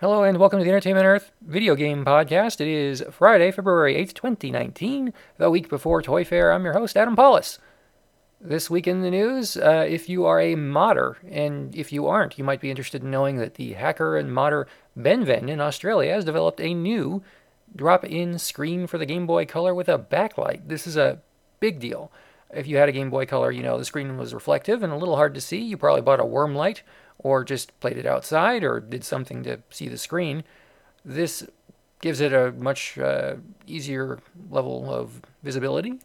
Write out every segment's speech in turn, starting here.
Hello and welcome to the Entertainment Earth video game podcast. It is Friday, February 8th, 2019, the week before Toy Fair. I'm your host, Adam Paulus. This week in the news, uh, if you are a modder, and if you aren't, you might be interested in knowing that the hacker and modder BennVenn in Australia has developed a new drop in screen for the Game Boy Color with a backlight. This is a big deal. If you had a Game Boy Color, you know the screen was reflective and a little hard to see. You probably bought a worm light or just played it outside or did something to see the screen. This gives it a much uh, easier level of visibility.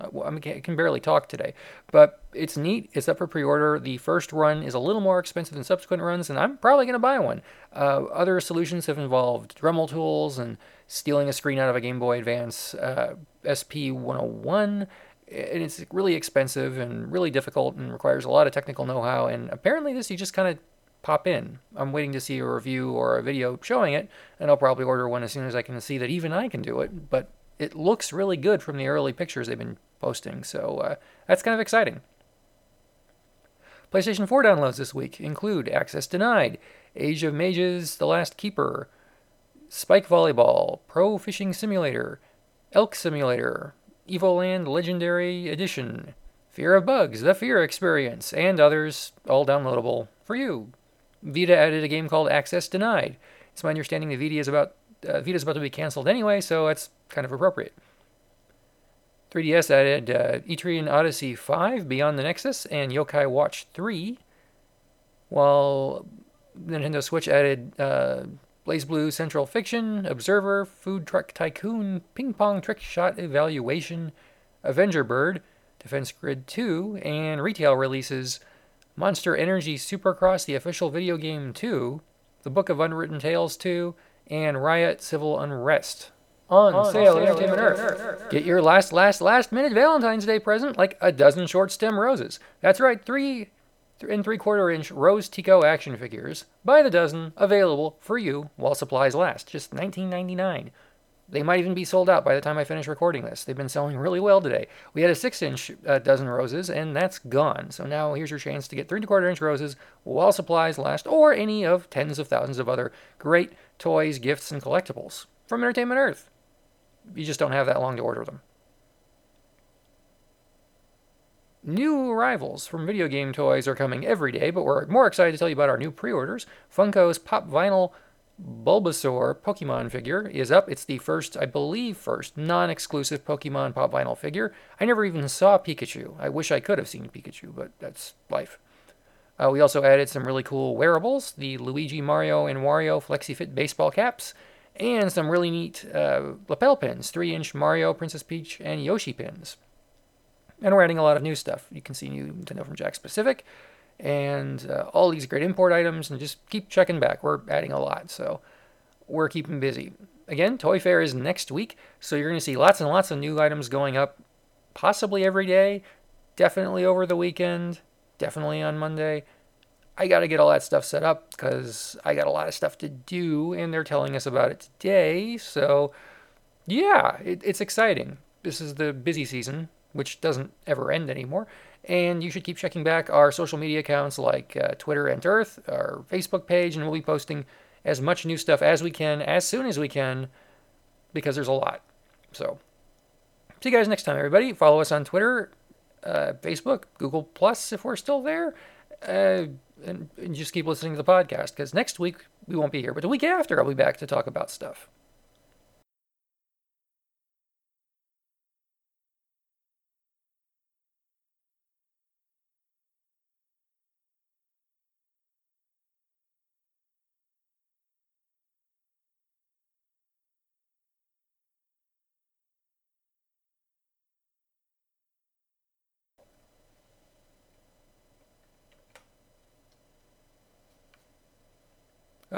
Uh, I, can barely talk today, but it's neat. It's up for pre-order. The first run is a little more expensive than subsequent runs, and I'm probably going to buy one. Uh, other solutions have involved Dremel tools and stealing a screen out of a Game Boy Advance uh, SP 101 and it's really expensive and really difficult and requires a lot of technical know-how and apparently this you just kind of pop in. I'm waiting to see a review or a video showing it and i'll probably order one as soon as i can see that even i can do it but it looks really good from the early pictures they've been posting so uh, that's kind of exciting. Playstation 4 downloads this week include access denied age of mages the last keeper spike volleyball pro fishing simulator elk simulator Evoland Legendary Edition, Fear of Bugs, The Fear Experience, and others, all downloadable for you. Vita added a game called Access Denied. It's my understanding the Vita is about uh, Vita's about to be canceled anyway, so it's kind of appropriate. 3DS added uh, Etrian Odyssey 5, Beyond the Nexus, and Yokai Watch 3, while Nintendo Switch added uh, BlazBlue Central Fiction, Observer, Food Truck Tycoon, Ping Pong Trick Shot Evolution, Avenger Bird, Defense Grid 2, and retail releases Monster Energy Supercross, the official video game 2, The Book of Unwritten Tales 2, and Riot Civil Unrest. On, on sale, sale Entertainment Earth. Earth. Get your last, last, last minute Valentine's Day present like a dozen short stem roses. That's right, three and three quarter inch Rose Tico action figures by the dozen available for you while supplies last. Just $19.99. They might even be sold out by the time I finish recording this. They've been selling really well today. We had a six inch uh, dozen roses, and that's gone. So now here's your chance to get three and a quarter inch roses while supplies last, or any of tens of thousands of other great toys, gifts, and collectibles from Entertainment Earth. You just don't have that long to order them. New arrivals from video game toys are coming every day, but we're more excited to tell you about our new pre orders. Funko's Pop Vinyl Bulbasaur Pokemon figure is up. It's the first, I believe, first non exclusive Pokemon Pop Vinyl figure. I never even saw Pikachu. I wish I could have seen Pikachu, but that's life. Uh, we also added some really cool wearables the Luigi, Mario, and Wario FlexiFit baseball caps, and some really neat uh, lapel pins 3 inch Mario, Princess Peach, and Yoshi pins. And we're adding a lot of new stuff. You can see new Nintendo from Jakks Pacific and uh, all these great import items, and just keep checking back. We're adding a lot, so we're keeping busy. Again, Toy Fair is next week, so you're going to see lots and lots of new items going up, possibly every day, definitely over the weekend, definitely on Monday. I got to get all that stuff set up because I got a lot of stuff to do, and they're telling us about it today. So, yeah, it, it's exciting. This is the busy season which doesn't ever end anymore. And you should keep checking back our social media accounts like uh, Twitter and Earth, our Facebook page, and we'll be posting as much new stuff as we can, as soon as we can, because there's a lot. So, see you guys next time, everybody. Follow us on Twitter, uh, Facebook, Google Plus, if we're still there, uh, and, and just keep listening to the podcast. Because next week we won't be here, but the week after I'll be back to talk about stuff.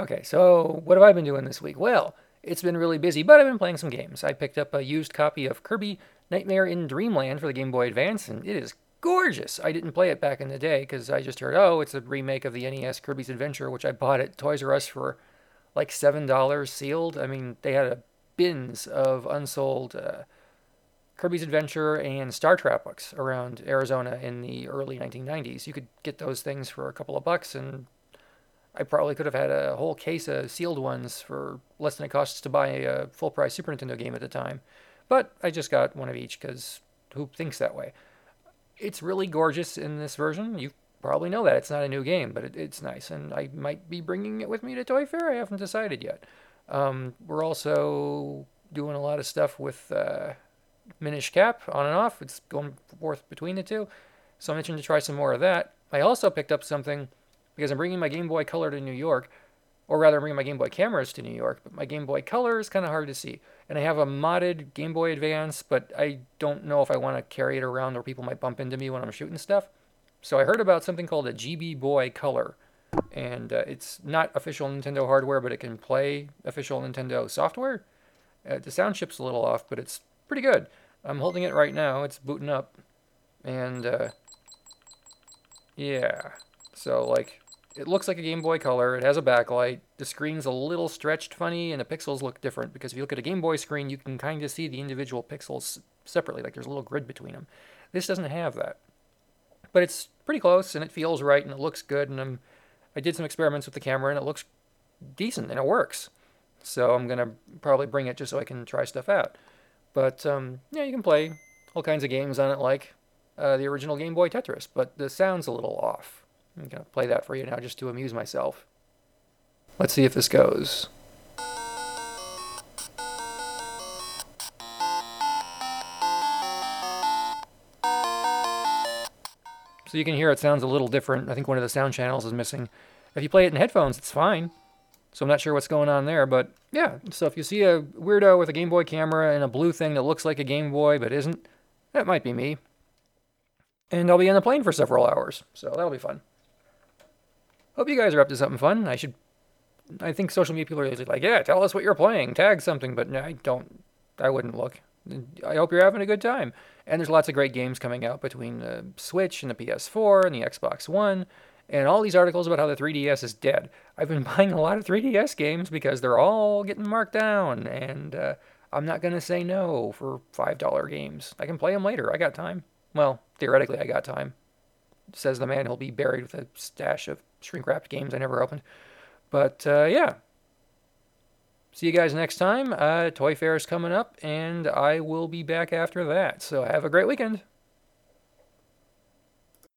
Okay, so what have I been doing this week? Well, it's been really busy, but I've been playing some games. I picked up a used copy of Kirby Nightmare in Dreamland for the Game Boy Advance, and it is gorgeous. I didn't play it back in the day because I just heard, oh, it's a remake of the NES Kirby's Adventure, which I bought at Toys R Us for like $7 sealed. I mean, they had a bins of unsold uh, Kirby's Adventure and Star Trek books around Arizona in the early 1990s. You could get those things for a couple of bucks, and I probably could have had a whole case of sealed ones for less than it costs to buy a full price Super Nintendo game at the time. But I just got one of each because who thinks that way? It's really gorgeous in this version. You probably know that. It's not a new game, but it, it's nice. And I might be bringing it with me to Toy Fair. I haven't decided yet. Um, we're also doing a lot of stuff with uh, Minish Cap on and off. It's going forth between the two. So I'm itching to try some more of that. I also picked up something because I'm bringing my Game Boy Color to New York, or rather, I'm bringing my Game Boy cameras to New York, but my Game Boy Color is kind of hard to see. And I have a modded Game Boy Advance, but I don't know if I want to carry it around or people might bump into me when I'm shooting stuff. So I heard about something called a GB Boy Color, and uh, it's not official Nintendo hardware, but it can play official Nintendo software. Uh, the sound chip's a little off, but it's pretty good. I'm holding it right now. It's booting up, and uh, yeah. So like, it looks like a Game Boy Color. It has a backlight. The screen's a little stretched funny, and the pixels look different because if you look at a Game Boy screen, you can kind of see the individual pixels separately. Like there's a little grid between them. This doesn't have that, but it's pretty close, and it feels right, and it looks good. And I'm, I did some experiments with the camera, and it looks decent, and it works. So I'm gonna probably bring it just so I can try stuff out. But um, yeah, you can play all kinds of games on it, like uh, the original Game Boy Tetris, but the sound's a little off. I'm going to play that for you now just to amuse myself. Let's see if this goes. So you can hear it sounds a little different. I think one of the sound channels is missing. If you play it in headphones, it's fine. So I'm not sure what's going on there, but yeah. So if you see a weirdo with a Game Boy camera and a blue thing that looks like a Game Boy but isn't, that might be me. And I'll be on the plane for several hours, so that'll be fun. Hope you guys are up to something fun. I should. I think social media people are usually like, yeah, tell us what you're playing, tag something, but I don't. I wouldn't look. I hope you're having a good time. And there's lots of great games coming out between the Switch and the PS4 and the Xbox One and all these articles about how the 3DS is dead. I've been buying a lot of 3DS games because they're all getting marked down, and uh, I'm not going to say no for $5 games. I can play them later. I got time. Well, theoretically, I got time. Says the man who'll be buried with a stash of shrink wrapped games I never opened. But uh, yeah. See you guys next time. Uh, Toy Fair is coming up, and I will be back after that. So have a great weekend.